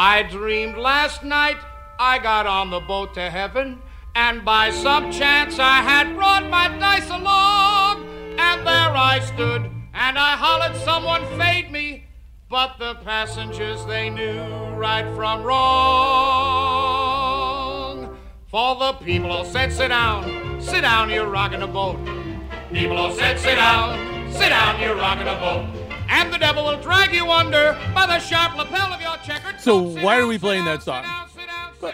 I dreamed last night I got on the boat to heaven, and by some chance I had brought my dice along, and there I stood, and I hollered, someone fade me, but the passengers they knew right from wrong. For the people all said, sit down, sit down, you're rocking a boat. People all said, sit down, sit down, you're rocking a boat and the devil will drag you under by the sharp lapel of your checkered. So why are we playing that song?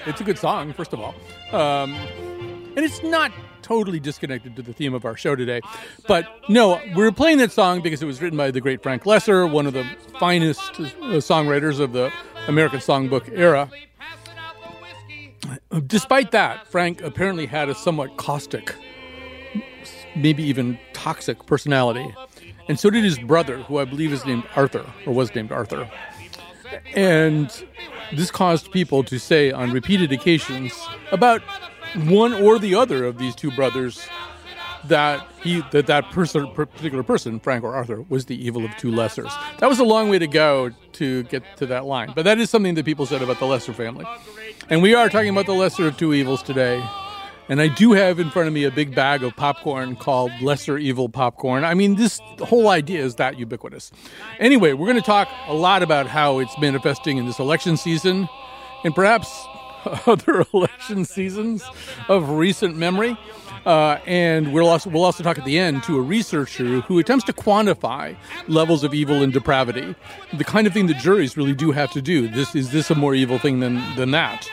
It's a good song, first of all, um, and it's not totally disconnected to the theme of our show today. But no, we're playing that song because it was written by the great Frank Loesser, one of the finest uh, songwriters of the American songbook era. Despite that, Frank apparently had a somewhat caustic, maybe even toxic personality and so did his brother, who I believe is named Arthur, or was named Arthur. And this caused people to say on repeated occasions about one or the other of these two brothers that he that that person particular person Frank or Arthur was the evil of two Loessers. That was a long way to go to get to that line, but that is something that people said about the Loesser family. And we are talking about the lesser of two evils today. And I do have in front of me a big bag of popcorn called Lesser Evil Popcorn. I mean, this whole idea is that ubiquitous. Anyway, we're going to talk a lot about how it's manifesting in this election season and perhaps other election seasons of recent memory. Uh, and we'll also, we'll also talk at the end to a researcher who attempts to quantify levels of evil and depravity, the kind of thing that juries really do have to do. This is this a more evil thing than than that?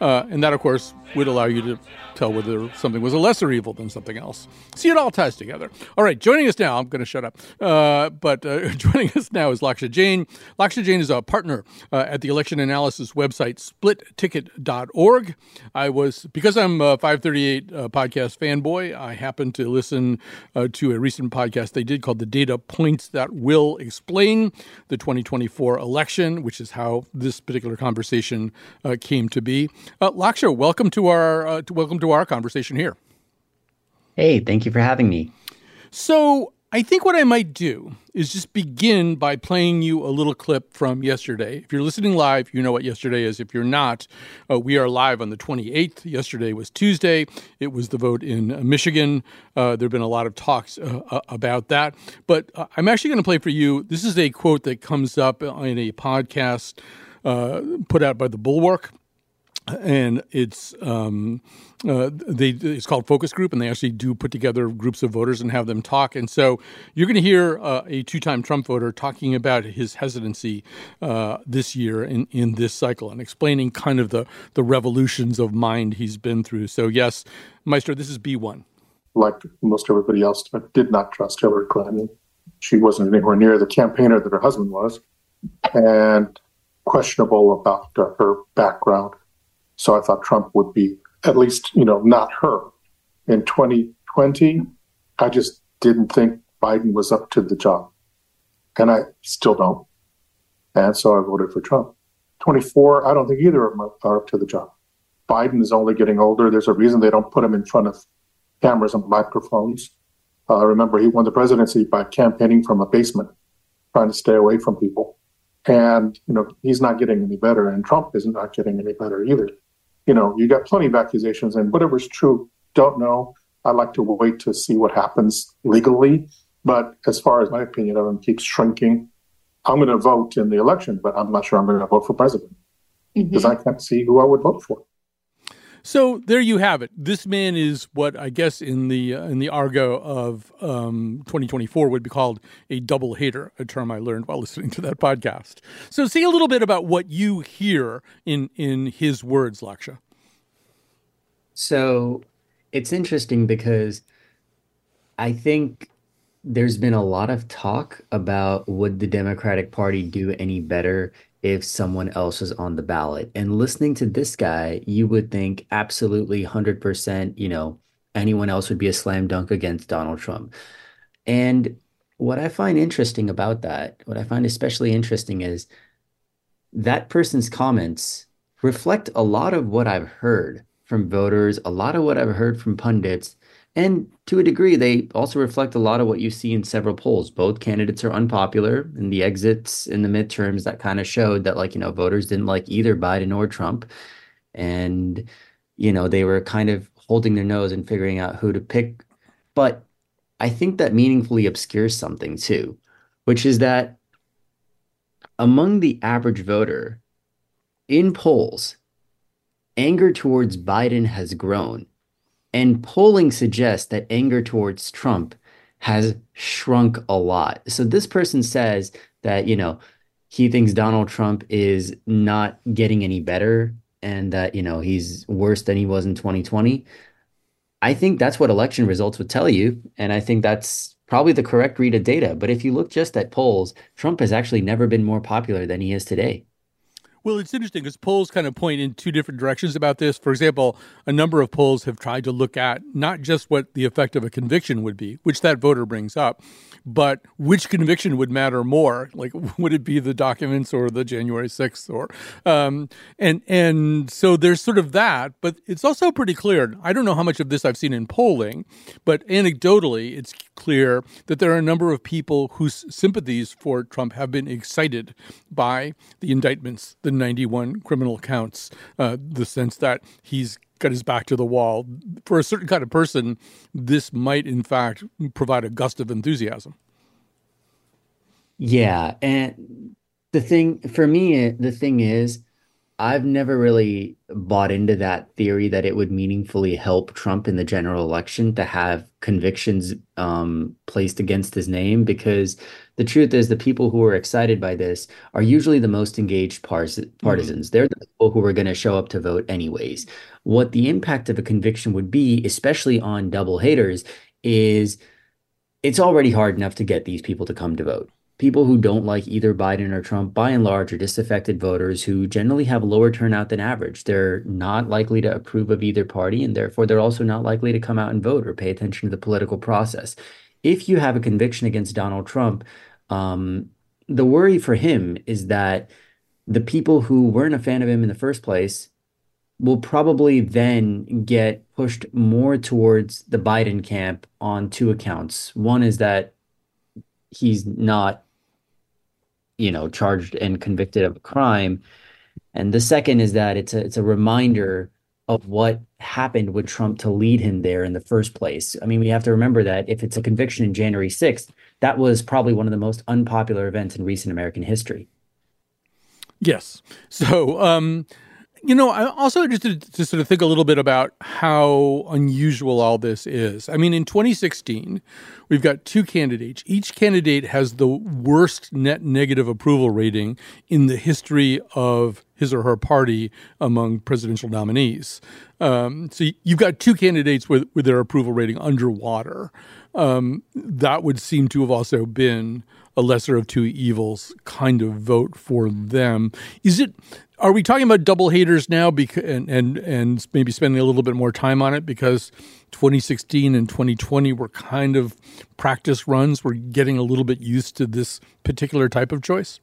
Uh, and that, of course, would allow you to tell whether something was a lesser evil than something else. See, it all ties together. All right, joining us now, I'm going to shut up, uh, but uh, joining us now is Lakshya Jain. Lakshya Jain is a partner uh, at the election analysis website splitticket.org. I was, because I'm a 538 uh, podcast fanboy, I happened to listen uh, to a recent podcast they did called The Data Points That Will Explain the 2024 Election, which is how this particular conversation uh, came to be. Lakshya, welcome to our, to, welcome to our conversation here. Hey, thank you for having me. So, I think what I might do is just begin by playing you a little clip from yesterday. If you're listening live, you know what yesterday is. If you're not, uh, we are live on the 28th. Yesterday was Tuesday. It was the vote in uh, Michigan. Uh, there have been a lot of talks uh, uh about that. But uh, I'm actually going to play for you. This is a quote that comes up in a podcast put out by The Bulwark and it's um, uh, they it's called focus group, and they actually do put together groups of voters and have them talk. And so you're going to hear uh, a two-time Trump voter talking about his hesitancy uh, this year in in this cycle and explaining kind of the the revolutions of mind he's been through. So yes, Maestro, this is B one. Like most everybody else, I did not trust Hillary Clinton. She wasn't anywhere near the campaigner that her husband was, and questionable about her background so I thought Trump would be at least, you know, not her. In 2020, I just didn't think Biden was up to the job. And I still don't. And so I voted for Trump. 24, I don't think either of them are up to the job. Biden is only getting older. There's a reason they don't put him in front of cameras and microphones. Uh, remember, he won the presidency by campaigning from a basement, trying to stay away from people. And, you know, he's not getting any better, and Trump is not getting any better either you know, you got plenty of accusations, and whatever's true, don't know. I like to wait to see what happens legally. But as far as my opinion of him keeps shrinking, I'm going to vote in the election, but I'm not sure I'm going to vote for president because mm-hmm. I can't see who I would vote for. So there you have it. This man is what I guess in the uh, in the argot of um, 2024 would be called a double hater, a term I learned while listening to that podcast. So say a little bit about what you hear in in his words, Lakshya. So it's interesting because I think there's been a lot of talk about would the Democratic Party do any better if someone else was on the ballot. And listening to this guy, you would think absolutely 100%, you know, anyone else would be a slam dunk against Donald Trump. And what I find interesting about that, what I find especially interesting is that person's comments reflect a lot of what I've heard from voters, a lot of what I've heard from pundits, and to a degree, they also reflect a lot of what you see in several polls. Both candidates are unpopular, and the exits in the midterms that kind of showed that, like, you know, voters didn't like either Biden or Trump. And, you know, they were kind of holding their nose and figuring out who to pick. But I think that meaningfully obscures something too, which is that among the average voter in polls, anger towards Biden has grown. And polling suggests that anger towards Trump has shrunk a lot. So this person says that, you know, he thinks Donald Trump is not getting any better and that, you know, he's worse than he was in 2020. I think that's what election results would tell you. And I think that's probably the correct read of data. But if you look just at polls, Trump has actually never been more popular than he is today. Well, it's interesting because polls kind of point in two different directions about this. For example, a number of polls have tried to look at not just what the effect of a conviction would be, which that voter brings up, but which conviction would matter more? Like, would it be the documents or the January 6th? Or, um, and, and so there's sort of that, but it's also pretty clear. I don't know how much of this I've seen in polling, but anecdotally, it's clear that there are a number of people whose sympathies for Trump have been excited by the indictments, the 91 criminal counts, uh, the sense that he's got his back to the wall. For a certain kind of person, this might in fact provide a gust of enthusiasm. Yeah, and the thing for me, the thing is, I've never really bought into that theory that it would meaningfully help Trump in the general election to have convictions um, placed against his name because the truth is the people who are excited by this are usually the most engaged pars- partisans. Mm-hmm. They're the people who are going to show up to vote anyways. What the impact of a conviction would be, especially on double haters, is it's already hard enough to get these people to come to vote people who don't like either Biden or Trump, by and large, are disaffected voters who generally have lower turnout than average. They're not likely to approve of either party, and therefore they're also not likely to come out and vote or pay attention to the political process. If you have a conviction against Donald Trump, um, the worry for him is that the people who weren't a fan of him in the first place will probably then get pushed more towards the Biden camp on two accounts. One is that he's not you know charged and convicted of a crime and the second is that it's a it's a reminder of what happened with Trump to lead him there in the first place. I mean, we have to remember that if it's a conviction in January 6th, that was probably one of the most unpopular events in recent American history. Yes. So, um, you know, I'm also interested to sort of think a little bit about how unusual all this is. I mean, in 2016, we've got two candidates. Each candidate has the worst net negative approval rating in the history of his or her party among presidential nominees. Um, so you've got two candidates with, with their approval rating underwater. Um, that would seem to have also been a lesser of two evils kind of vote for them. Is it are we talking about double haters now because and, and and maybe spending a little bit more time on it because 2016 and 2020 were kind of practice runs we're getting a little bit used to this particular type of choice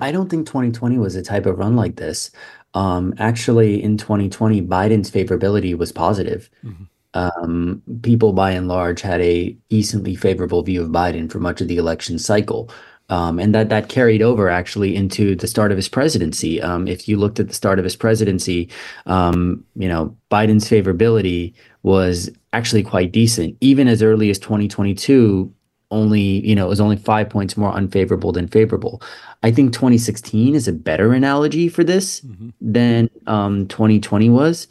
i don't think 2020 was a type of run like this um, actually in 2020 biden's favorability was positive mm-hmm. Um, people by and large had a decently favorable view of biden for much of the election cycle um, and that that carried over actually into the start of his presidency. Um, if you looked at the start of his presidency, um, you know Biden's favorability was actually quite decent, even as early as 2022. Only you know it was only five points more unfavorable than favorable. I think 2016 is a better analogy for this mm-hmm. than 2020 um, was,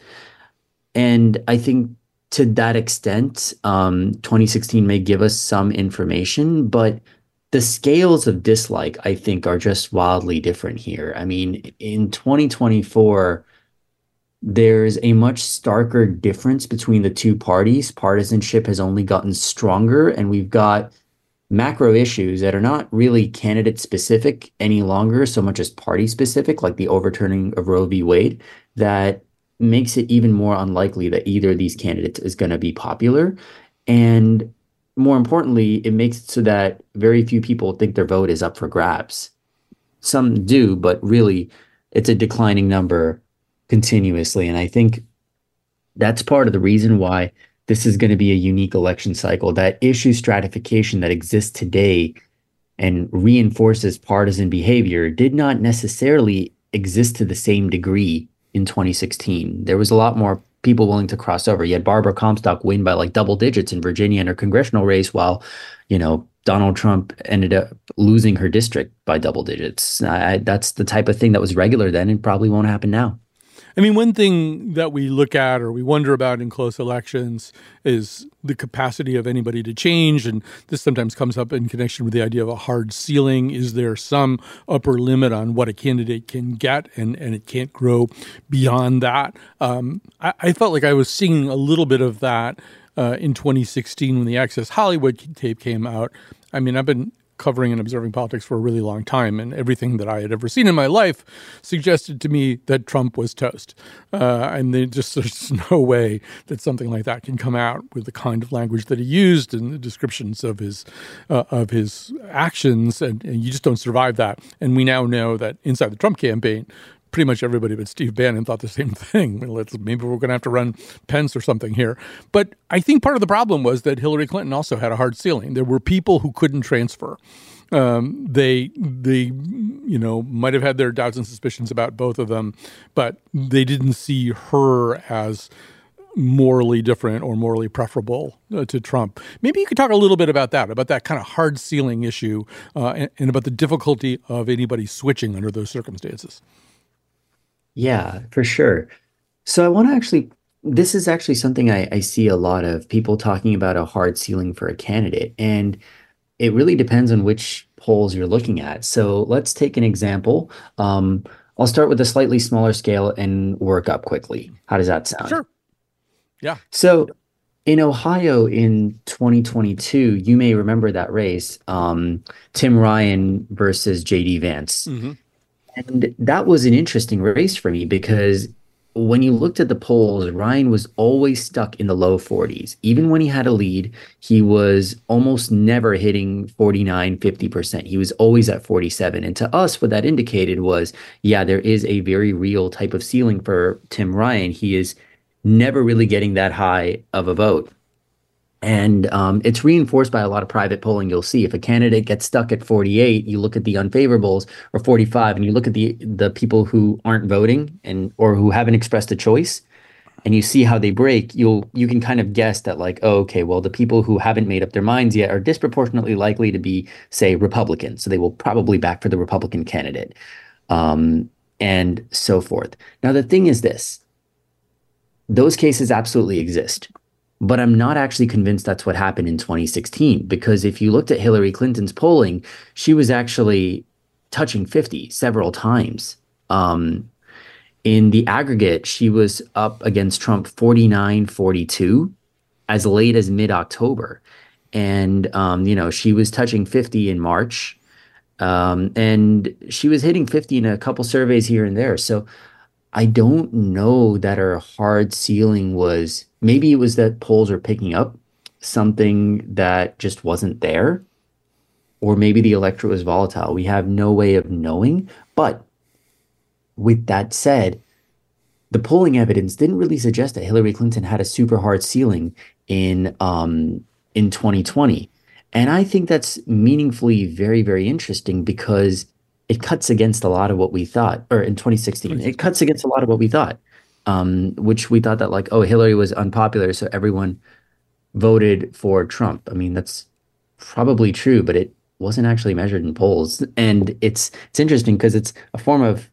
and I think to that extent, um, 2016 may give us some information, but the scales of dislike, I think, are just wildly different here. I mean, in 2024, there's a much starker difference between the two parties. Partisanship has only gotten stronger, and we've got macro issues that are not really candidate specific any longer, so much as party specific, like the overturning of Roe v. Wade, that makes it even more unlikely that either of these candidates is going to be popular. And more importantly, it makes it so that very few people think their vote is up for grabs. Some do, but really, it's a declining number continuously. And I think that's part of the reason why this is going to be a unique election cycle. That issue stratification that exists today and reinforces partisan behavior did not necessarily exist to the same degree in 2016. There was a lot more people willing to cross over. You had Barbara Comstock win by like double digits in Virginia in her congressional race, while, you know, Donald Trump ended up losing her district by double digits. I, that's the type of thing that was regular then and probably won't happen now. I mean, one thing that we look at or we wonder about in close elections is the capacity of anybody to change. And this sometimes comes up in connection with the idea of a hard ceiling. Is there some upper limit on what a candidate can get and, and it can't grow beyond that? Um, I, I, felt like I was seeing a little bit of that uh, in 2016 when the Access Hollywood tape came out. I mean, I've been covering and observing politics for a really long time, and everything that I had ever seen in my life suggested to me that Trump was toast. Uh, and they just there's no way that something like that can come out with the kind of language that he used and the descriptions of his uh, of his actions, and, and you just don't survive that. And we now know that inside the Trump campaign, pretty much everybody but Steve Bannon thought the same thing. Let's, maybe we're going to have to run Pence or something here. But I think part of the problem was that Hillary Clinton also had a hard ceiling. There were people who couldn't transfer. Um, they they you know might have had their doubts and suspicions about both of them, but they didn't see her as morally different or morally preferable uh, to Trump. Maybe you could talk a little bit about that, about that kind of hard ceiling issue, uh, and, and about the difficulty of anybody switching under those circumstances. Yeah, for sure. So I want to actually, this is actually something I, I see a lot of people talking about a hard ceiling for a candidate. And it really depends on which polls you're looking at. So let's take an example. Um, I'll start with a slightly smaller scale and work up quickly. How does that sound? Sure. Yeah. So in Ohio in 2022, you may remember that race, um, Tim Ryan versus JD Vance. Mm-hmm. And that was an interesting race for me because when you looked at the polls, Ryan was always stuck in the low 40s. Even when he had a lead, he was almost never hitting 49, 50%. He was always at 47. And to us, what that indicated was yeah, there is a very real type of ceiling for Tim Ryan. He is never really getting that high of a vote. And um, it's reinforced by a lot of private polling. You'll see if a candidate gets stuck at 48, you look at the unfavorables or 45, and you look at the the people who aren't voting and or who haven't expressed a choice, and you see how they break. You'll you can kind of guess that like, oh, okay, well, the people who haven't made up their minds yet are disproportionately likely to be, say, Republican, so they will probably back for the Republican candidate, um, and so forth. Now the thing is this: those cases absolutely exist but I'm not actually convinced that's what happened in 2016 because if you looked at Hillary Clinton's polling, she was actually touching 50 several times. Um, in the aggregate, she was up against Trump 49 42 as late as mid October. And, um, you know, she was touching 50 in March. Um, and she was hitting 50 in a couple surveys here and there. So I don't know that her hard ceiling was maybe it was that polls are picking up something that just wasn't there, or maybe the electorate was volatile. We have no way of knowing. But with that said, the polling evidence didn't really suggest that Hillary Clinton had a super hard ceiling in um, in 2020. And I think that's meaningfully very, very interesting because it cuts against a lot of what we thought, or in 2016, it cuts against a lot of what we thought, um, which we thought that like, oh, Hillary was unpopular, so everyone voted for Trump. I mean, that's probably true, but it wasn't actually measured in polls, and it's it's interesting because it's a form of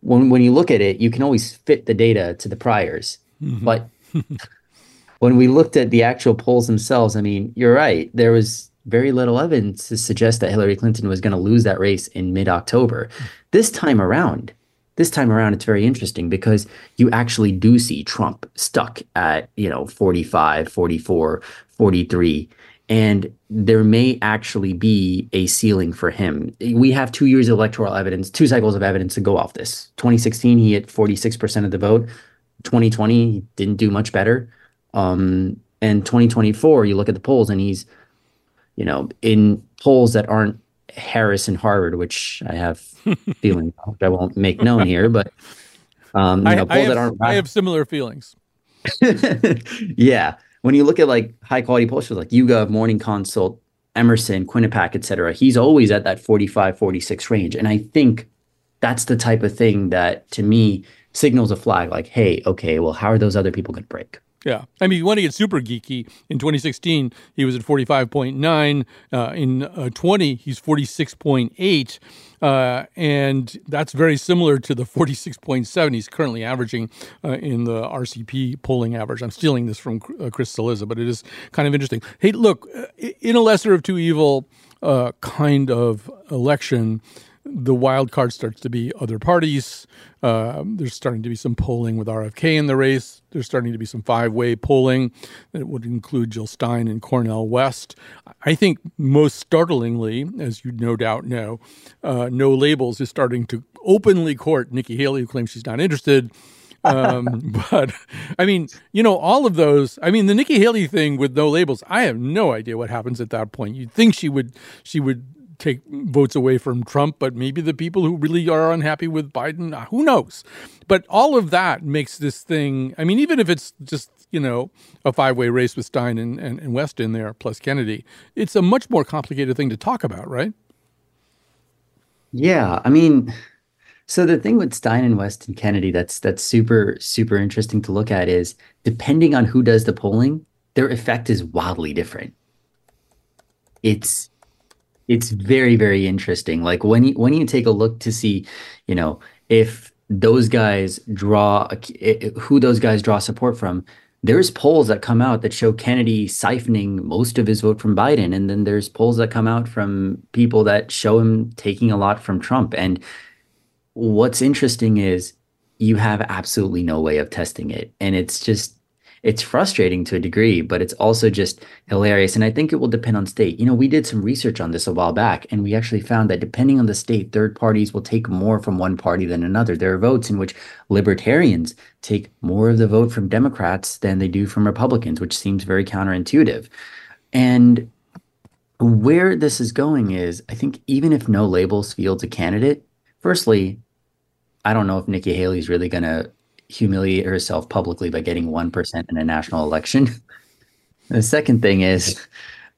when when you look at it, you can always fit the data to the priors, mm-hmm. but when we looked at the actual polls themselves, I mean, you're right. There was very little evidence to suggest that Hillary Clinton was going to lose that race in mid October. This time around, This time around, it's very interesting because you actually do see Trump stuck at, you know, 45, 44, 43. And there may actually be a ceiling for him. We have two years of electoral evidence, two cycles of evidence to go off this. 2016, he hit 46% of the vote. 2020, he didn't do much better. Um, and 2024, you look at the polls and he's, you know, in polls that aren't Harris and Harvard, which I have feelings which I won't make known here, but um, you know, I, I, have, I have similar feelings. yeah. When you look at like high quality pollsters like YouGov, Morning Consult, Emerson, Quinnipiac, et cetera, he's always at that 45, 46 range. And I think that's the type of thing that to me signals a flag like, hey, okay, well, how are those other people going to break? Yeah. I mean, you want to get super geeky. In 2016, he was at 45.9. Uh, in uh, 20, he's 46.8. Uh, and that's very similar to the 46.7 he's currently averaging uh, in the RCP polling average. I'm stealing this from uh, Chris Cillizza, but it is kind of interesting. Hey, look, uh, in a lesser of two evil kind of election, the wild card starts to be other parties. Uh, there's starting to be some polling with RFK in the race. There's starting to be some five way polling that would include Jill Stein and Cornel West. I think most startlingly, as you no doubt know, uh, No Labels is starting to openly court Nikki Haley, who claims she's not interested. um, but I mean, you know, all of those. I mean, the Nikki Haley thing with no labels. I have no idea what happens at that point. You'd think she would, she would take votes away from Trump, but maybe the people who really are unhappy with Biden, uh, who knows? But all of that makes this thing, I mean, even if it's just, you know, a five way race with Stein and, and, and West in there plus Kennedy, it's a much more complicated thing to talk about, right? Yeah. I mean, so the thing with Stein and West and Kennedy that's that's super super interesting to look at is depending on who does the polling, their effect is wildly different. It's it's very very interesting. Like when you when you take a look to see you know if those guys draw who those guys draw support from there's polls that come out that show Kennedy siphoning most of his vote from Biden. And then there's polls that come out from people that show him taking a lot from Trump. And what's interesting is you have absolutely no way of testing it. And it's just it's frustrating to a degree, but it's also just hilarious. And I think it will depend on state. You know, we did some research on this a while back, and we actually found that depending on the state, third parties will take more from one party than another. There are votes in which libertarians take more of the vote from Democrats than they do from Republicans, which seems very counterintuitive. And where this is going is, I think even if no labels fields a candidate, firstly, I don't know if Nikki Haley is really going to humiliate herself publicly by getting 1% in a national election. the second thing is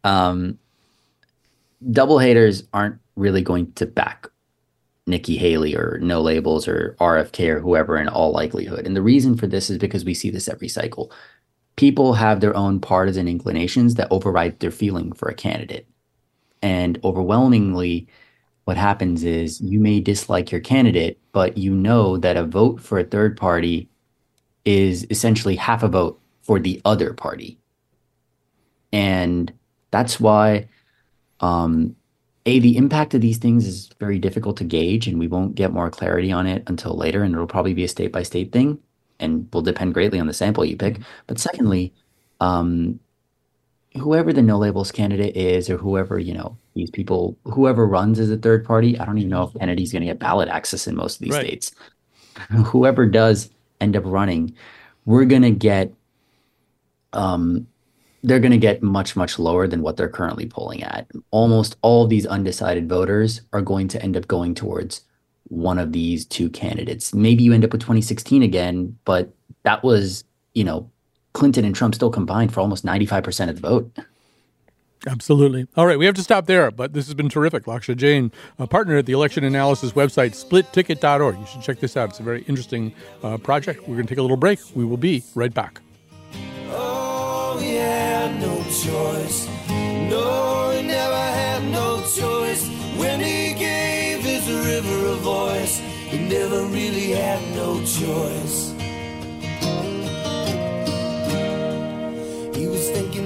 um, double haters aren't really going to back Nikki Haley or No Labels or RFK or whoever in all likelihood. And the reason for this is because we see this every cycle. People have their own partisan inclinations that override their feeling for a candidate. And overwhelmingly, what happens is you may dislike your candidate, but you know that a vote for a third party is essentially half a vote for the other party. And that's why um, a the impact of these things is very difficult to gauge and we won't get more clarity on it until later and it'll probably be a state by state thing and will depend greatly on the sample you pick but secondly um, whoever the no labels candidate is or whoever you know these people whoever runs as a third party i don't even know if kennedy's going to get ballot access in most of these right. states. Whoever does end up running we're going to get um they're going to get much much lower than what they're currently polling at. Almost all of these undecided voters are going to end up going towards one of these two candidates. Maybe you end up with 2016 again but that was you know Clinton and Trump still combined for almost 95% of the vote. Absolutely. All right, we have to stop there, but this has been terrific. Lakshya Jain, a partner at the election analysis website, splitticket.org. You should check this out. It's a very interesting uh, project. We're going to take a little break. We will be right back. Oh, yeah, no choice. No, he never had no choice. When he gave his river a voice, he never really had no choice.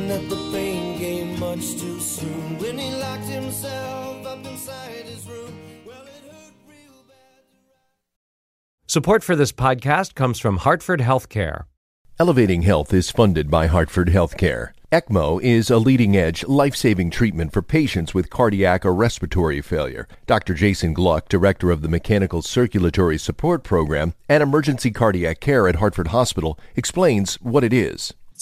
That the pain came much too soon when he locked himself up inside his room. Well, it hurt real bad. Support for this podcast comes from Hartford Healthcare. Elevating Health is funded by Hartford Healthcare. ECMO is a leading edge, life saving treatment for patients with cardiac or respiratory failure. Dr. Jason Gluck, director of the Mechanical Circulatory Support Program and Emergency Cardiac Care at Hartford Hospital, explains what it is.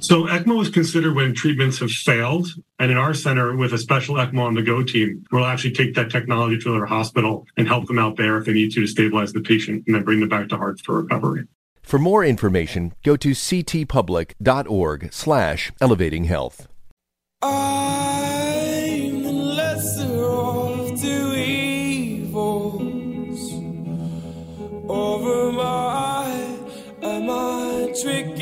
So ECMO is considered when treatments have failed. And in our center, with a special ECMO on the go team, we'll actually take that technology to their hospital and help them out there if they need to to stabilize the patient and then bring them back to Hartford recovery. For more information, go to ctpublic.org slash elevating health. I'm the lesser of two evils. Over my, am I tricking myself?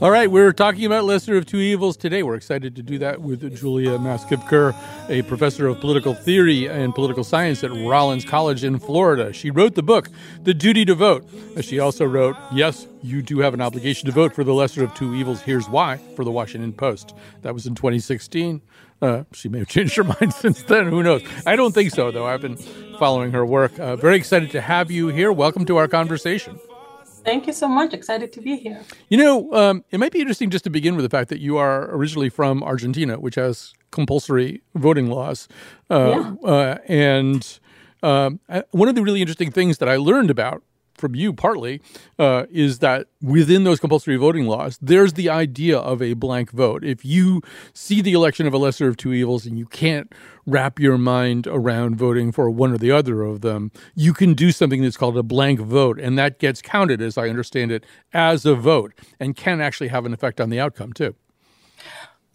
All right, we're talking about Lesser of Two Evils today. We're excited to do that with Julia Maskivker, a professor of political theory and political science at Rollins College in Florida. She wrote the book, The Duty to Vote. She also wrote, Yes, you do have an obligation to vote for the lesser of two evils. Here's why for the Washington Post. That was in 2016. Uh, she may have changed her mind since then. Who knows? I don't think so, though. I've been following her work. Uh, very excited to have you here. Welcome to our conversation. Thank you so much. Excited to be here. You know, um, it might be interesting just to begin with the fact that you are originally from Argentina, which has compulsory voting laws. Uh, Yeah. uh, and um, uh, one of the really interesting things that I learned about from you partly uh, is that within those compulsory voting laws, there's the idea of a blank vote. If you see the election of a lesser of two evils and you can't wrap your mind around voting for one or the other of them, you can do something that's called a blank vote. And that gets counted, as I understand it, as a vote and can actually have an effect on the outcome, too.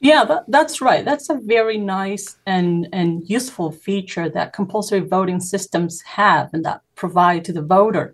Yeah, that, that's right. That's a very nice and, and useful feature that compulsory voting systems have and that provide to the voter.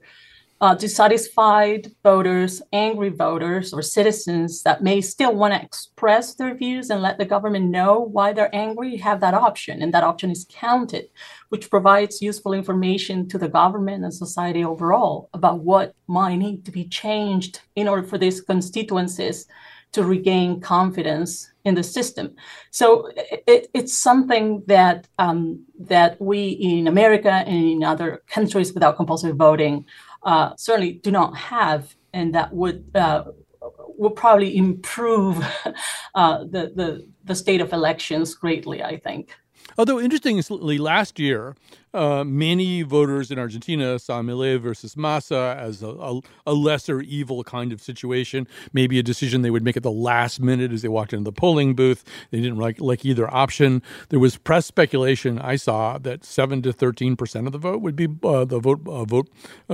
Uh, dissatisfied voters, angry voters, or citizens that may still want to express their views and let the government know why they're angry have that option, and that option is counted, which provides useful information to the government and society overall about what might need to be changed in order for these constituencies to regain confidence in the system. So it, it's something that um, that we in America and in other countries without compulsory voting uh, certainly do not have, and that would uh, will probably improve uh, the, the the state of elections greatly. I think. Although, interestingly, last year, uh, many voters in Argentina saw Milei versus Massa as a, a, a, lesser evil kind of situation, maybe a decision they would make at the last minute as they walked into the polling booth. They didn't like, like either option. There was press speculation I saw that 7 to 13 percent of the vote would be uh, the vote uh, vote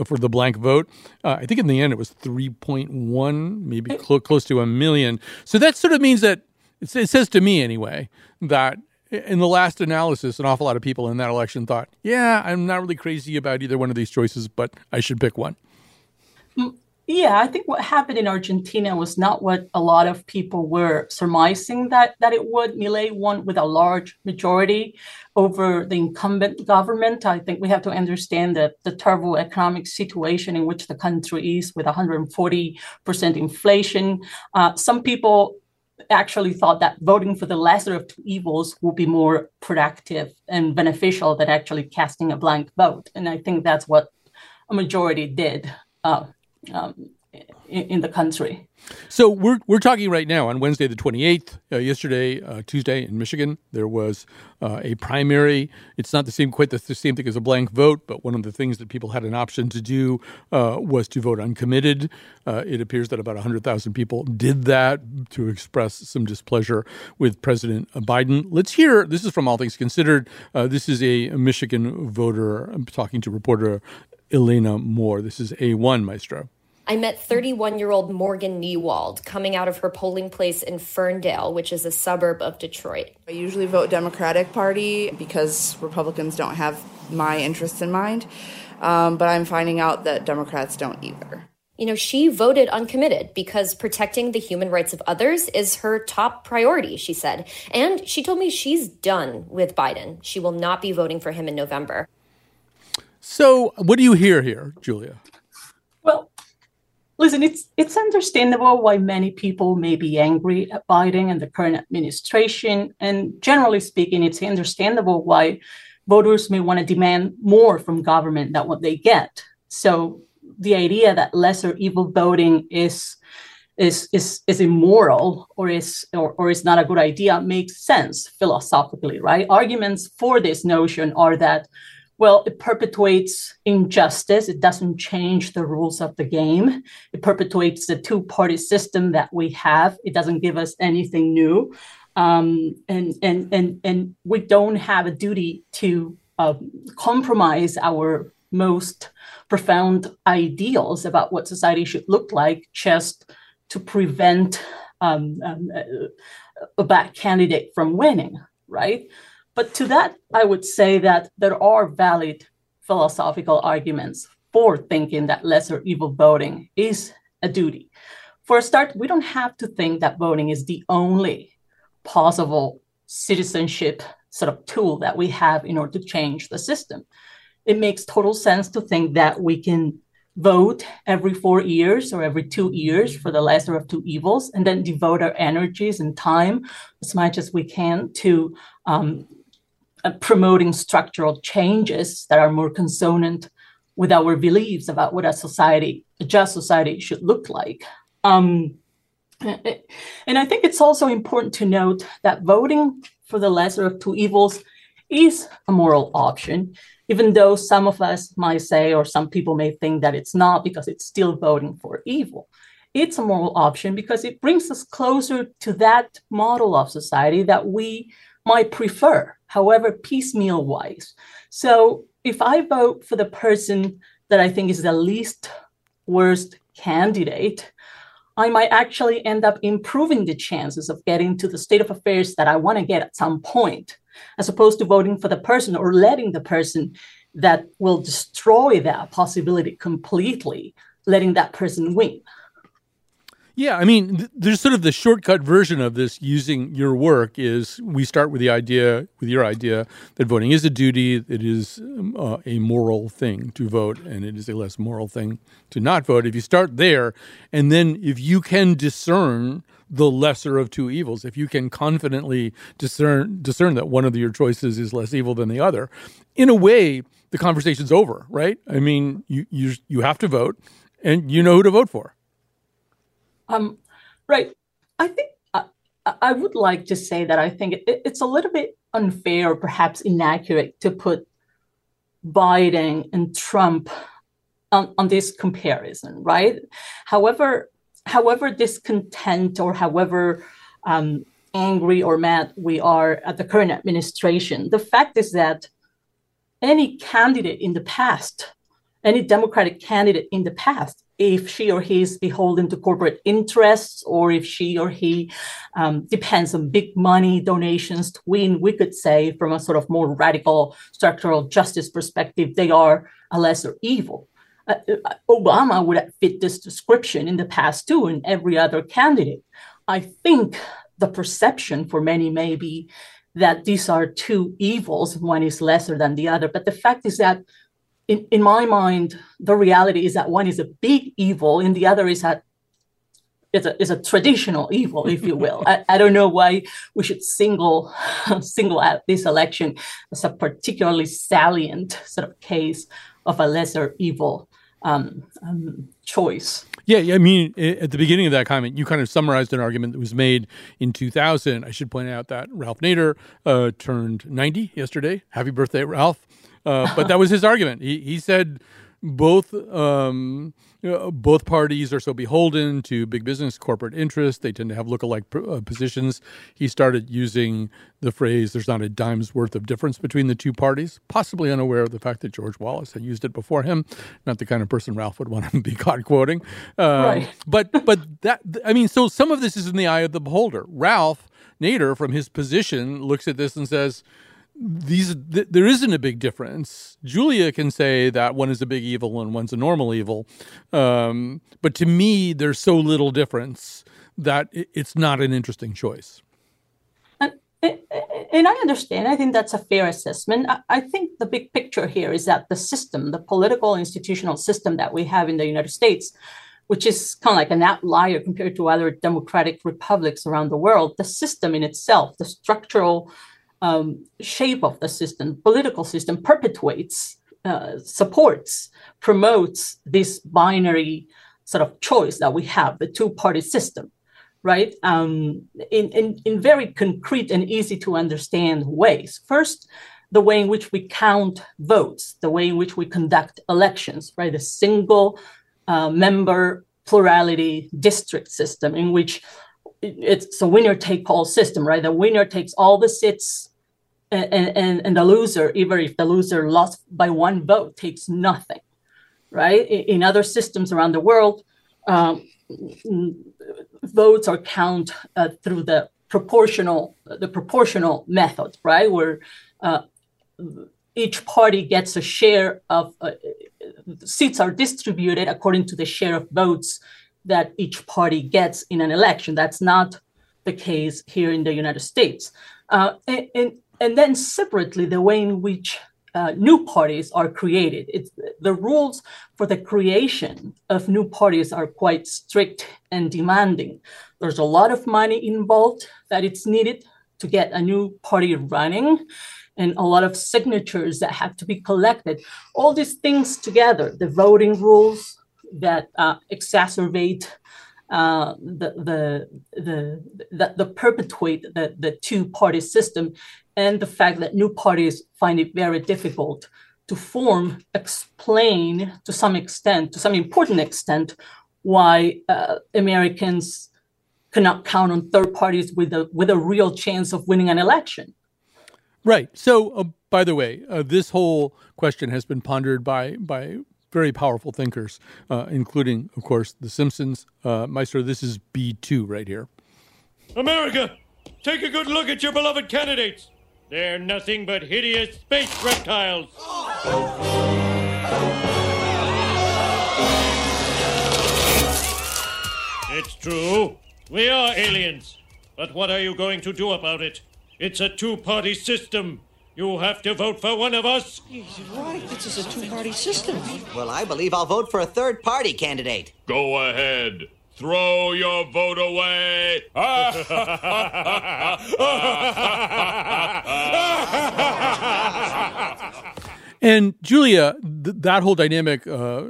for the blank vote. Uh, I think in the end it was 3.1, maybe cl- close to a million. So that sort of means that it says to me anyway that in the last analysis, an awful lot of people in that election thought, yeah, I'm not really crazy about either one of these choices, but I should pick one. Yeah, I think what happened in Argentina was not what a lot of people were surmising that, that it would. Milei won with a large majority over the incumbent government. I think we have to understand that the terrible economic situation in which the country is with 140% inflation. Uh, some people actually thought that voting for the lesser of two evils would be more productive and beneficial than actually casting a blank vote. And I think that's what a majority did uh, um, in, the country. So we're we're talking right now on Wednesday the 28th. Uh, yesterday, uh, Tuesday in Michigan, there was uh, a primary. It's not the same quite the, the, same thing as a blank vote, but one of the things that people had an option to do uh, was to vote uncommitted. Uh, it appears that about 100,000 people did that to express some displeasure with President Biden. Let's hear. This is from All Things Considered. Uh, this is a Michigan voter. I'm talking to reporter Elena Moore. This is A1 Maestro. I met 31 year old Morgan Newald coming out of her polling place in Ferndale, which is a suburb of Detroit. I usually vote Democratic Party because Republicans don't have my interests in mind, um, but I'm finding out that Democrats don't either. You know, she voted uncommitted because protecting the human rights of others is her top priority, she said. And she told me she's done with Biden. She will not be voting for him in November. So, what do you hear here, Julia? Listen, it's it's understandable why many people may be angry at Biden and the current administration, and generally speaking, it's understandable why voters may want to demand more from government than what they get. So, the idea that lesser evil voting is is is is immoral or is or, or is not a good idea makes sense philosophically right arguments for this notion are that well it perpetuates injustice. It doesn't change the rules of the game. It perpetuates the two party system that we have. It doesn't give us anything new. Um, and and and and we don't have a duty to uh, compromise our most profound ideals about what society should look like just to prevent um, um, a bad candidate from winning, right? But to that, I would say that there are valid philosophical arguments for thinking that lesser evil voting is a duty. For a start, we don't have to think that voting is the only possible citizenship sort of tool that we have in order to change the system it makes total sense to think that we can vote every four years or every two years for the lesser of two evils, and then devote our energies and time as much as we can to um, promoting structural changes that are more consonant with our beliefs about what a society, a just society, should look like. Um, and I think it's also important to note that voting for the lesser of two evils is a moral option even though some of us might say, or some people may think that it's not because it's still voting for evil. It's a moral option because it brings us closer to that model of society that we might prefer, however piecemeal wise. So if I vote for the person that I think is the least worst candidate, I might actually end up improving the chances of getting to the state of affairs that I want to get at some point as opposed to voting for the person or letting the person that will destroy that possibility completely, letting that person win. Yeah, I mean, th- there's sort of the shortcut version of this using your work is we start with the idea, with your idea, that voting is a duty, it is um, uh, a moral thing to vote, and it is a less moral thing to not vote. If you start there, and then if you can discern the lesser of two evils. If you can confidently discern discern that one of your choices is less evil than the other, in a way, the conversation's over, right? I mean, you you you have to vote, and you know who to vote for. Um, right. I think I, I would like to say that I think it, it's a little bit unfair, perhaps inaccurate, to put Biden and Trump on, on this comparison, right? However, however discontent or however um, angry or mad we are at the current administration, the fact is that any candidate in the past, any Democratic candidate in the past, if she or he is beholden to corporate interests or if she or he um, depends on big money donations to win, we could say from a sort of more radical structural justice perspective, they are a lesser evil. Uh, uh, Obama would fit this description in the past too, and every other candidate. I think the perception for many may be that these are two evils, one is lesser than the other. But the fact is that, in, in my mind, the reality is that one is a big evil and the other is a is a, is a traditional evil, if you will. I, I don't know why we should single single out this election as a particularly salient sort of case of a lesser evil um, um, choice. Yeah, I mean, at the beginning of that comment, you kind of summarized an argument that was made in 2000. I should point out that Ralph Nader uh, turned 90 yesterday. Happy birthday, Ralph! Uh, but that was his argument. He he said both um, both parties are so beholden to big business corporate interests. They tend to have lookalike uh, positions. He started using the phrase, there's not a dime's worth of difference between the two parties, possibly unaware of the fact that George Wallace had used it before him. Not the kind of person Ralph would want to be caught quoting. Um, right. but, but that, I mean, so some of this is in the eye of the beholder. Ralph Nader, from his position, looks at this and says, these th- there isn't a big difference. Julia can say that one is a big evil and one's a normal evil, um, but to me, there's so little difference that it's not an interesting choice. And, I understand. I think that's a fair assessment. I think the big picture here is that the system, the political institutional system that we have in the United States, which is kind of like an outlier compared to other democratic republics around the world, the system in itself, the structural um, shape of the system, political system, perpetuates, uh, supports, promotes this binary sort of choice that we have, the two party system, right? Um, in, in, in very concrete and easy to understand ways. First, the way in which we count votes, the way in which we conduct elections, right? A single uh, member plurality district system in which it's a winner take all system, right? The winner takes all the seats and, and, and the loser, even if the loser lost by one vote, takes nothing, right? In other systems around the world, um, votes are counted uh, through the proportional the proportional method, right? Where uh, each party gets a share of uh, seats are distributed according to the share of votes that each party gets in an election. That's not the case here in the United States. Uh, and, and, and, then separately, the way in which uh, new parties are created. It's, the rules for the creation of new parties are quite strict and demanding. There's a lot of money involved that it's needed to get a new party running and a lot of signatures that have to be collected. All these things together, the voting rules that uh, exacerbate uh, the, the, the, the, the perpetuate the, the two party system, and the fact that new parties find it very difficult to form, explain to some extent, to some important extent, why uh, Americans cannot count on third parties with a with a real chance of winning an election. Right. So, uh, by the way, uh, this whole question has been pondered by by very powerful thinkers, uh, including, of course, The Simpsons. Uh, Maestro, this is B two right here. America, take a good look at your beloved candidates. They're nothing but hideous space reptiles. It's true. We are aliens. But what are you going to do about it? It's a two party system. You have to vote for one of us. He's right. This is a two party system. Well, I believe I'll vote for a third party candidate. Go ahead. Throw your vote away. and Julia, th- that whole dynamic uh,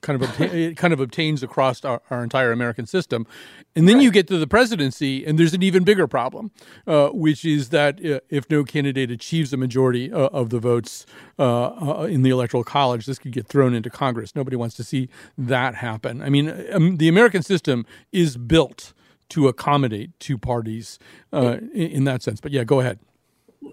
kind of obta- kind of obtains across our, our, entire American system. And then right. you get to the presidency, and there's an even bigger problem, uh, which is that uh, if no candidate achieves a majority uh, of the votes uh, uh, in the electoral college, this could get thrown into Congress. Nobody wants to see that happen. I mean, um, the American system is built to accommodate two parties uh, in, in that sense. But yeah, go ahead.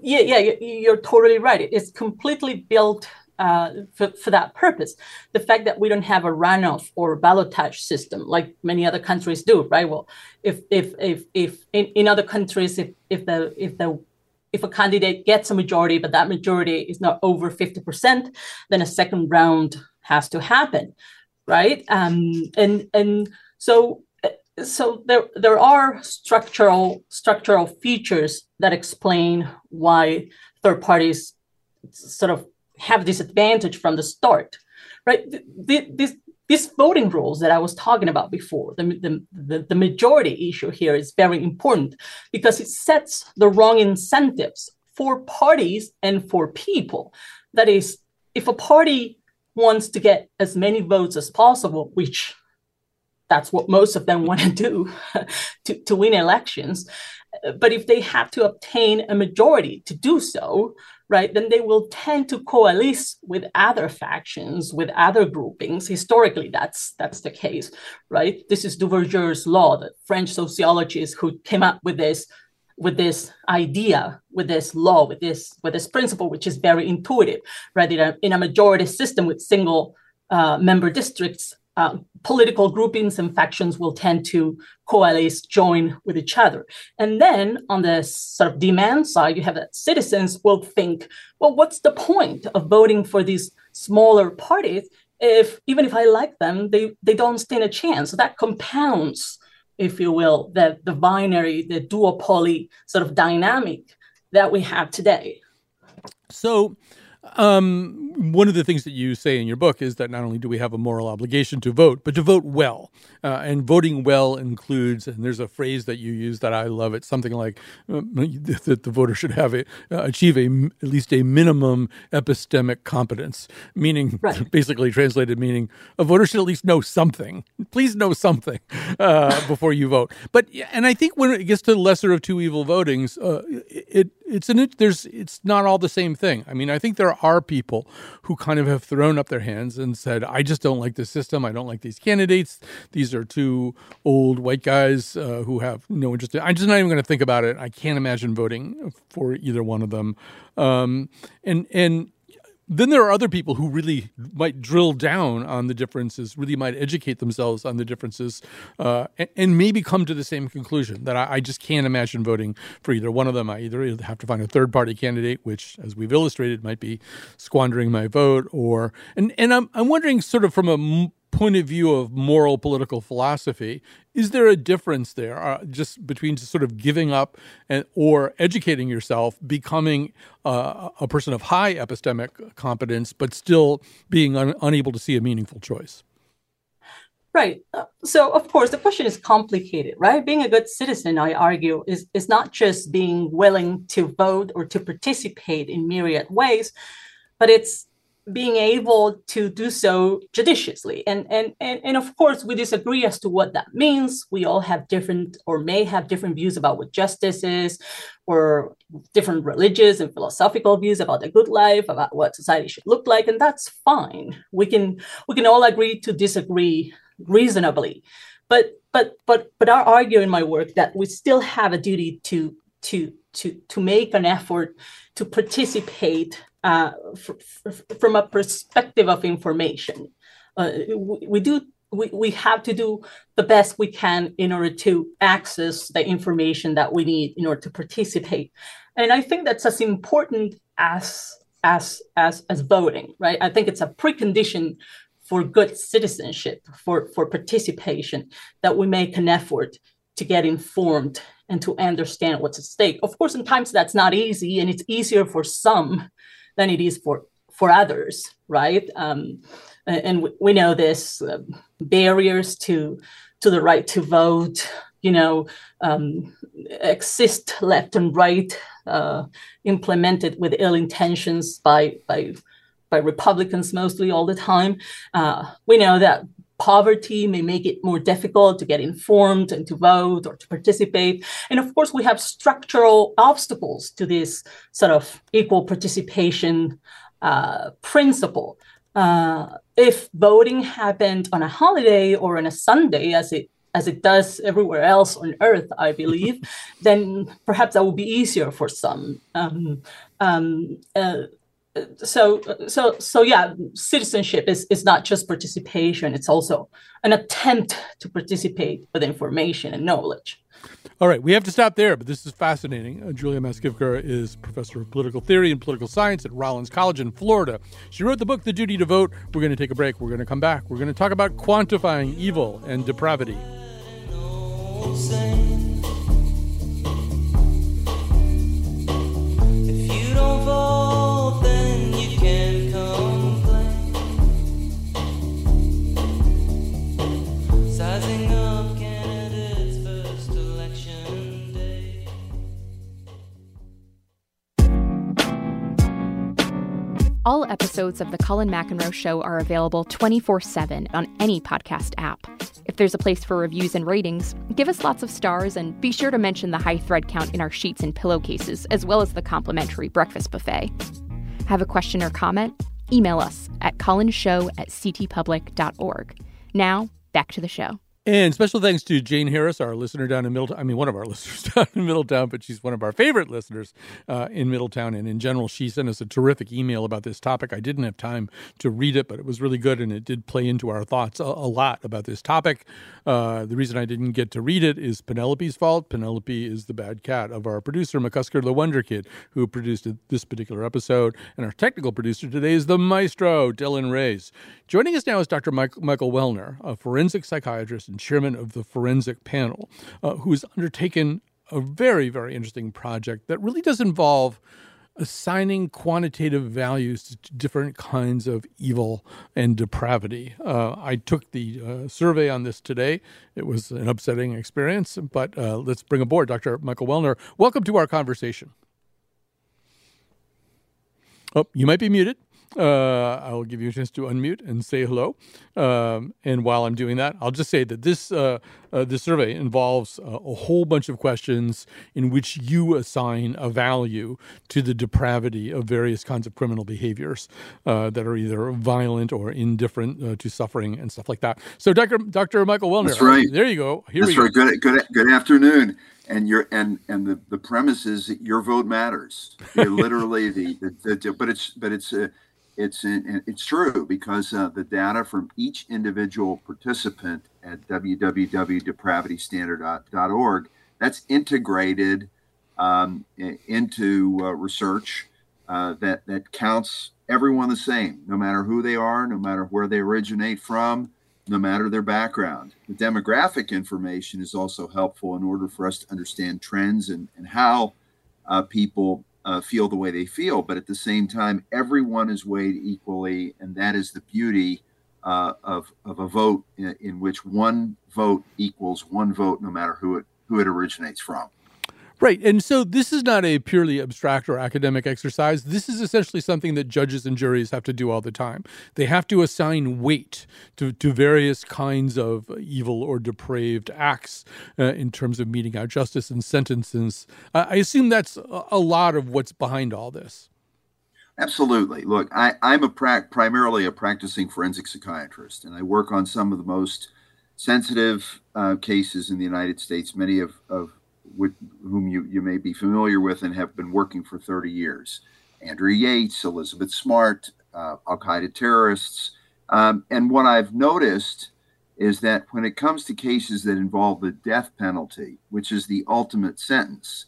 Yeah, yeah, you're totally right. It's completely built uh, for, for that purpose. The fact that we don't have a runoff or ballotage system like many other countries do, right? Well, if if if if in, in other countries, if if the if the if a candidate gets a majority, but that majority is not over 50%, then a second round has to happen, right? Um, and and so so there there are structural structural features that explain why third parties sort of have this advantage from the start, right? This, these voting rules that I was talking about before, the, the, the, the, majority issue here is very important because it sets the wrong incentives for parties and for people. That is, if a party wants to get as many votes as possible, which that's what most of them want to do to, to win elections. But if they have to obtain a majority to do so, right, then they will tend to coalesce with other factions, with other groupings. Historically, that's that's the case, right? This is Duverger's law, the French sociologist who came up with this with this idea, with this law, with this with this principle, which is very intuitive, right? In a, in a majority system with single uh, member districts, uh, political groupings and factions will tend to coalesce, join with each other. And then on the sort of demand side, you have that citizens will think, well, what's the point of voting for these smaller parties if even if I like them, they, they don't stand a chance? So that compounds, if you will, the, the binary, the duopoly sort of dynamic that we have today. So um, one of the things that you say in your book is that not only do we have a moral obligation to vote, but to vote well. Uh, and voting well includes, and there's a phrase that you use that I love. It's something like uh, that the voter should have a, uh, achieve a at least a minimum epistemic competence, meaning right. basically translated meaning a voter should at least know something. Please know something uh, before you vote. But and I think when it gets to the lesser of two evil votings, uh, it it's an there's it's not all the same thing. I mean, I think there are people who kind of have thrown up their hands and said, "I just don't like the system. I don't like these candidates. These are two old white guys uh, who have no interest. In, I'm just not even going to think about it. I can't imagine voting for either one of them." Um, and and then there are other people who really might drill down on the differences, really might educate themselves on the differences, uh, and, and, maybe come to the same conclusion that I, I, just can't imagine voting for either one of them. I either have to find a third party candidate, which, as we've illustrated, might be squandering my vote, or and and I'm I'm wondering sort of from a point of view of moral political philosophy, is there a difference there uh, just between sort of giving up and, or educating yourself, becoming uh, a person of high epistemic competence, but still being un- unable to see a meaningful choice? Right. Uh, so, of course, the question is complicated, right? Being a good citizen, I argue, is, is not just being willing to vote or to participate in myriad ways, but it's being able to do so judiciously. And, and, and, and of course, we disagree as to what that means. We all have different or may have different views about what justice is, or different religious and philosophical views about the good life, about what society should look like. And that's fine. We can we can all agree to disagree reasonably. But but but but I argue in my work that we still have a duty to to to to make an effort to participate uh, from a perspective of information. Uh, we, we, do we, we have to do the best we can in order to access the information that we need in order to participate. And I think that's as important as as as as voting, right? I think it's a precondition for good citizenship, for, for participation, that we make an effort to get informed and to understand what's at stake. Of course, sometimes that's not easy, and it's easier for some than it is for for others, right? Um, and we know this uh, barriers to to the right to vote, you know, um, exist left and right, uh, implemented with ill intentions by by by Republicans mostly all the time. Uh, we know that poverty may make it more difficult to get informed and to vote or to participate. And of course, we have structural obstacles to this sort of equal participation uh, principle. Uh, if voting happened on a holiday or on a Sunday, as it as it does everywhere else on earth, I believe, then perhaps that would be easier for some. Um, um, uh, so so so yeah citizenship is is not just participation it's also an attempt to participate with information and knowledge. All right we have to stop there but this is fascinating. Uh, julia Maskivker is professor of political theory and political science at rollins college in florida. She wrote the book the duty to vote. We're going to take a break. We're going to come back. We're going to talk about quantifying evil and depravity All episodes of The Colin McEnroe Show are available 24 7 on any podcast app. If there's a place for reviews and ratings, give us lots of stars and be sure to mention the high thread count in our sheets and pillowcases, as well as the complimentary breakfast buffet. Have a question or comment? Email us at colinshow at ctpublic.org. Now, back to the show. And special thanks to Jane Harris, our listener down in Middletown. I mean, one of our listeners down in Middletown, but she's one of our favorite listeners uh, in Middletown. And in general, she sent us a terrific email about this topic. I didn't have time to read it, but it was really good and it did play into our thoughts a, a lot about this topic. Uh, the reason I didn't get to read it is Penelope's fault. Penelope is the bad cat of our producer, McCusker the Wonder Kid, who produced this particular episode. And our technical producer today is the maestro, Dylan Reyes. Joining us now is Dr. Mike, Michael Welner, a forensic psychiatrist chairman of the forensic panel, uh, who has undertaken a very, very interesting project that really does involve assigning quantitative values to different kinds of evil and depravity. Uh, I took the uh, survey on this today. It was an upsetting experience, but uh, let's bring aboard Dr. Michael Welner. Welcome to our conversation. Oh, you might be muted. Uh, I will give you a chance to unmute and say hello. Um, and while I'm doing that, I'll just say that this uh, uh, this survey involves uh, a whole bunch of questions in which you assign a value to the depravity of various kinds of criminal behaviors uh, that are either violent or indifferent uh, to suffering and stuff like that. So, Dr. Dr. Michael Welner, That's right. there you go. Here That's we right. go. Good, good, good afternoon and your and and the, the premise is that your vote matters. You're literally the, the, the, but it's but it's uh, it's it's true because uh, the data from each individual participant at www.depravitystandard.org that's integrated um, into uh, research uh, that that counts everyone the same, no matter who they are, no matter where they originate from, no matter their background. The demographic information is also helpful in order for us to understand trends and, and how uh, people uh, feel the way they feel. But at the same time, everyone is weighed equally, and that is the beauty uh, of of a vote in, in, which one vote equals one vote, no matter who it who it originates from. Right. And so this is not a purely abstract or academic exercise. This is essentially something that judges and juries have to do all the time. They have to assign weight to, to various kinds of evil or depraved acts uh, in terms of meting out justice and sentences. I assume that's a lot of what's behind all this. Absolutely. Look, I, am a pra- primarily a practicing forensic psychiatrist, and I work on some of the most sensitive uh, cases in the United States, many of, of with whom you, you may be familiar with and have been working for 30 years. Andrea Yates, Elizabeth Smart, uh, Al Qaeda terrorists. Um, and what I've noticed is that when it comes to cases that involve the death penalty, which is the ultimate sentence,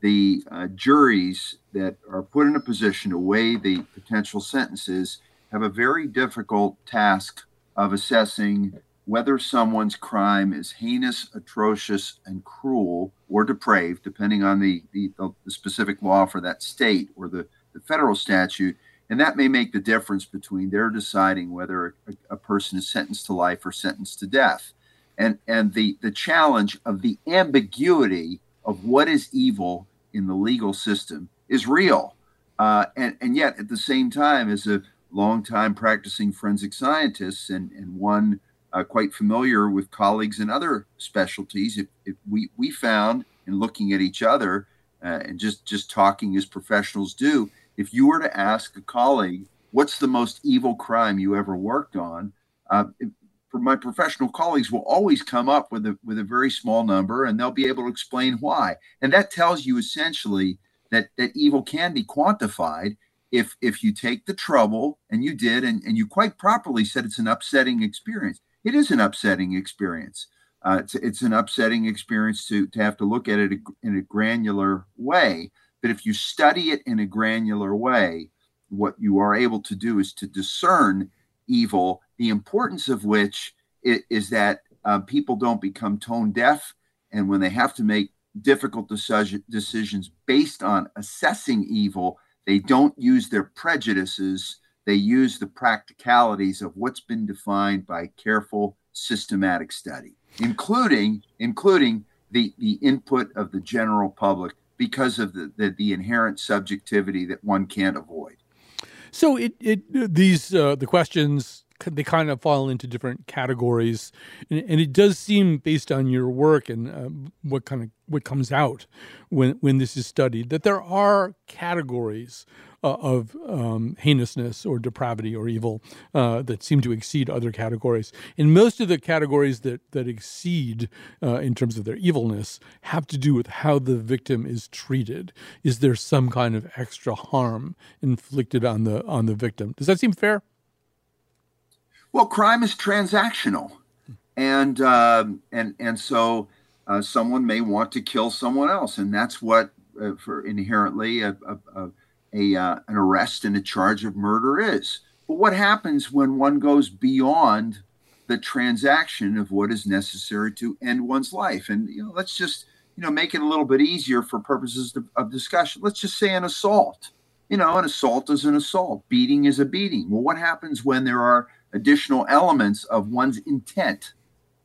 the uh, juries that are put in a position to weigh the potential sentences have a very difficult task of assessing whether someone's crime is heinous, atrocious, and cruel or depraved, depending on the, the, the, specific law for that state or the, the federal statute. And that may make the difference between their deciding whether a, a person is sentenced to life or sentenced to death. And, and the, the challenge of the ambiguity of what is evil in the legal system is real. Uh, and, and yet, at the same time, as a longtime practicing forensic scientist and, and one uh, quite familiar with colleagues in other specialties. If, if we, we found in looking at each other uh, and just, just talking as professionals do, if you were to ask a colleague, what's the most evil crime you ever worked on? Uh, for my professional colleagues will always come up with a with a very small number and they'll be able to explain why and that tells you essentially that that evil can be quantified if if you take the trouble and you did and, and you quite properly said it's an upsetting experience it is an upsetting experience. Uh, it's, it's an upsetting experience to, to have to look at it in a granular way. But if you study it in a granular way, what you are able to do is to discern evil, the importance of which is, that uh, people don't become tone deaf. And when they have to make difficult decisions based on assessing evil, they don't use their prejudices they use the practicalities of what's been defined by careful systematic study, including including the, the input of the general public because of the, the, the inherent subjectivity that one can't avoid. So it, it these uh, the questions they kind of fall into different categories, and, and it does seem based on your work and uh, what kind of what comes out when when this is studied that there are categories uh, of um, heinousness or depravity or evil uh, that seem to exceed other categories. And most of the categories that that exceed uh, in terms of their evilness have to do with how the victim is treated. Is there some kind of extra harm inflicted on the on the victim? Does that seem fair? Well, crime is transactional, and um, and and so uh, someone may want to kill someone else, and that's what uh, for inherently a, a, a, a uh, an arrest and a charge of murder is. But what happens when one goes beyond the transaction of what is necessary to end one's life? And you know, let's just you know make it a little bit easier for purposes of, of discussion. Let's just say an assault. You know, an assault is an assault. Beating is a beating. Well, what happens when there are additional elements of one's intent,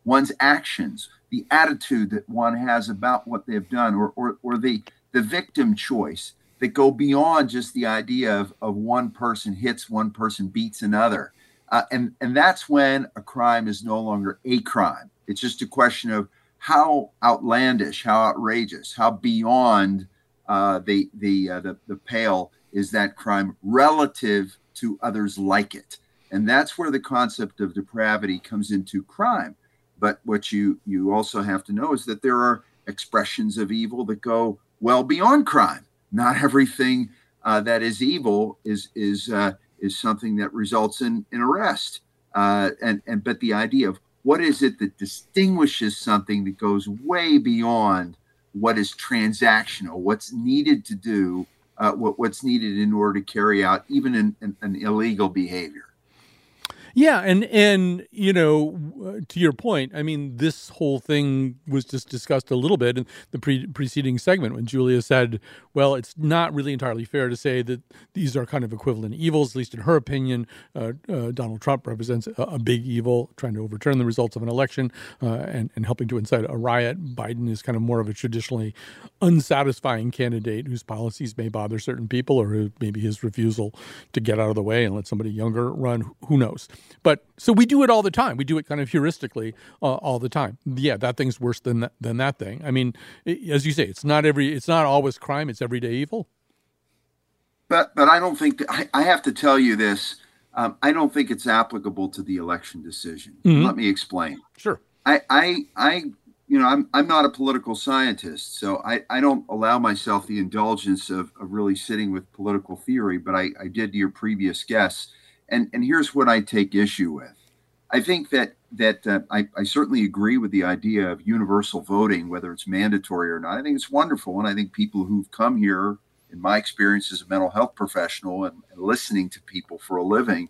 one's actions, the attitude that one has about what they've done, or, or, or the, the victim choice that go beyond just the idea of, of one person hits, one person beats another. Uh, and, and that's when a crime is no longer a crime. It's just a question of how outlandish, how outrageous, how beyond uh, the, the, uh, the, the pale is that crime relative to others like it. And that's where the concept of depravity comes into crime. But what you you also have to know is that there are expressions of evil that go well beyond crime. Not everything uh, that is evil is is uh, is something that results in in arrest. Uh, and and but the idea of what is it that distinguishes something that goes way beyond what is transactional, what's needed to do, uh, what, what's needed in order to carry out even an, an, an illegal behavior. Yeah, and and you know, uh, to your point, I mean, this whole thing was just discussed a little bit in the pre- preceding segment when Julia said, "Well, it's not really entirely fair to say that these are kind of equivalent evils, at least in her opinion. Uh, uh, Donald Trump represents a, a, big evil, trying to overturn the results of an election uh, and and helping to incite a riot. Biden is kind of more of a traditionally unsatisfying candidate whose policies may bother certain people, or who, maybe his refusal to get out of the way and let somebody younger run. Who knows?" But so we do it all the time. We do it kind of heuristically uh, all the time. Yeah, that thing's worse than that, than that thing. I mean, it, as you say, it's not every, it's not always crime. It's everyday evil. But but I don't think I, I have to tell you this. Um, I don't think it's applicable to the election decision. Mm-hmm. Let me explain. Sure. I I I you know I'm I'm not a political scientist, so I I don't allow myself the indulgence of of really sitting with political theory. But I I did to your previous guests and and here's what I take issue with. I think that that uh, I, I, certainly agree with the idea of universal voting, whether it's mandatory or not. I think it's wonderful, and I think people who've come here, in my experience as a mental health professional and, and listening to people for a living,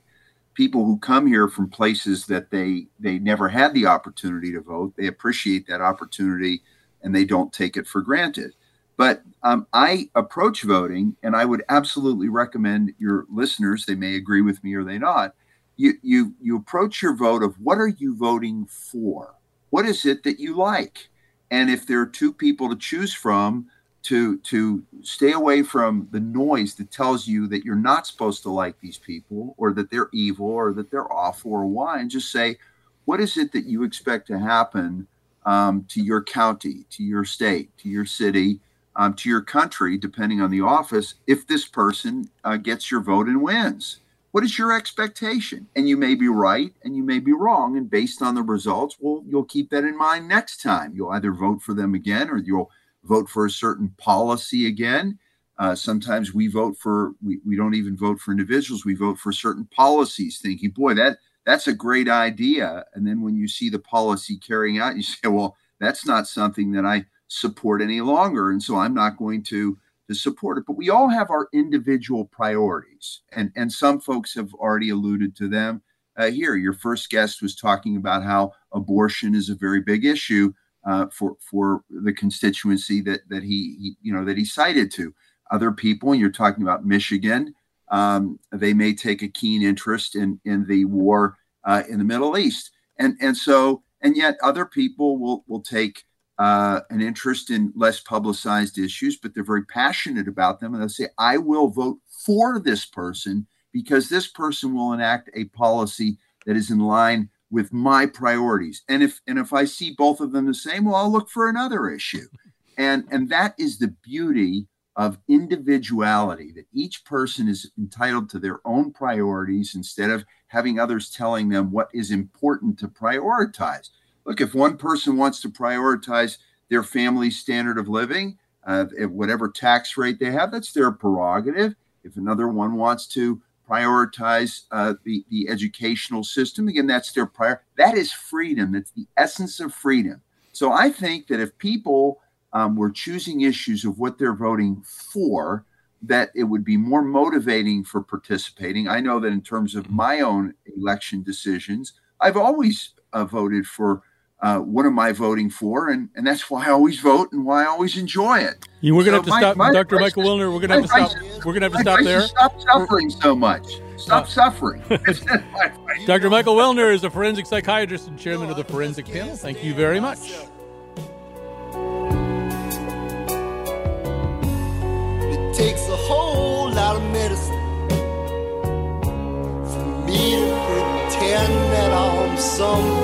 people who come here from places that they they never had the opportunity to vote, they appreciate that opportunity, and they don't take it for granted. But um, I approach voting, and I would absolutely recommend your listeners, they may agree with me or they not, you, you, you approach your vote of what are you voting for? What is it that you like? And if there are two people to choose from, to, to stay away from the noise that tells you that you're not supposed to like these people or that they're evil or that they're awful or why, and just say, what is it that you expect to happen um, to your county, to your state, to your city? Um, to your country, depending on the office, if this person uh, gets your vote and wins. What is your expectation? And you may be right and you may be wrong. And based on the results, well, you'll keep that in mind next time. You'll either vote for them again or you'll vote for a certain policy again. Uh, sometimes we vote for, we, we don't even vote for individuals, we vote for certain policies, thinking, boy, that that's a great idea. And then when you see the policy carrying out, you say, well, that's not something that I support any longer. And so I'm not going to, to support it. But we all have our individual priorities. And, and some folks have already alluded to them. Uh, here, your first guest was talking about how abortion is a very big issue uh, for for the constituency that that he, he, you know that he cited to. Other people, and you're talking about Michigan, um, they may take a keen interest in in the war uh, in the Middle East, and and so and yet other people will will take uh, an interest in less publicized issues, but they're very passionate about them. And they'll say, I will vote for this person because this person will enact a policy that is in line with my priorities. And if and if I see both of them the same, well, I'll look for another issue. And and that is the beauty of individuality, that each person is entitled to their own priorities instead of having others telling them what is important to prioritize. Look, if one person wants to prioritize their family's standard of living, uh, whatever tax rate they have, that's their prerogative. If another one wants to prioritize uh, the, the educational system, again, that's their prior. That is freedom. That's the essence of freedom. So I think that if people um, were choosing issues of what they're voting for, that it would be more motivating for participating. I know that in terms of my own election decisions, I've always uh, voted for uh, what am I voting for, and and that's why I always vote and why I always enjoy it. You, we're gonna so have to my, stop, my Dr. Michael Welner. We're gonna have to stop. We're gonna have to stop there. Stop suffering so much. Stop uh, suffering. Dr. Michael Welner is a forensic psychiatrist and chairman of the forensic panel. Thank you very much. It takes a whole lot of medicine for me to pretend that I'm some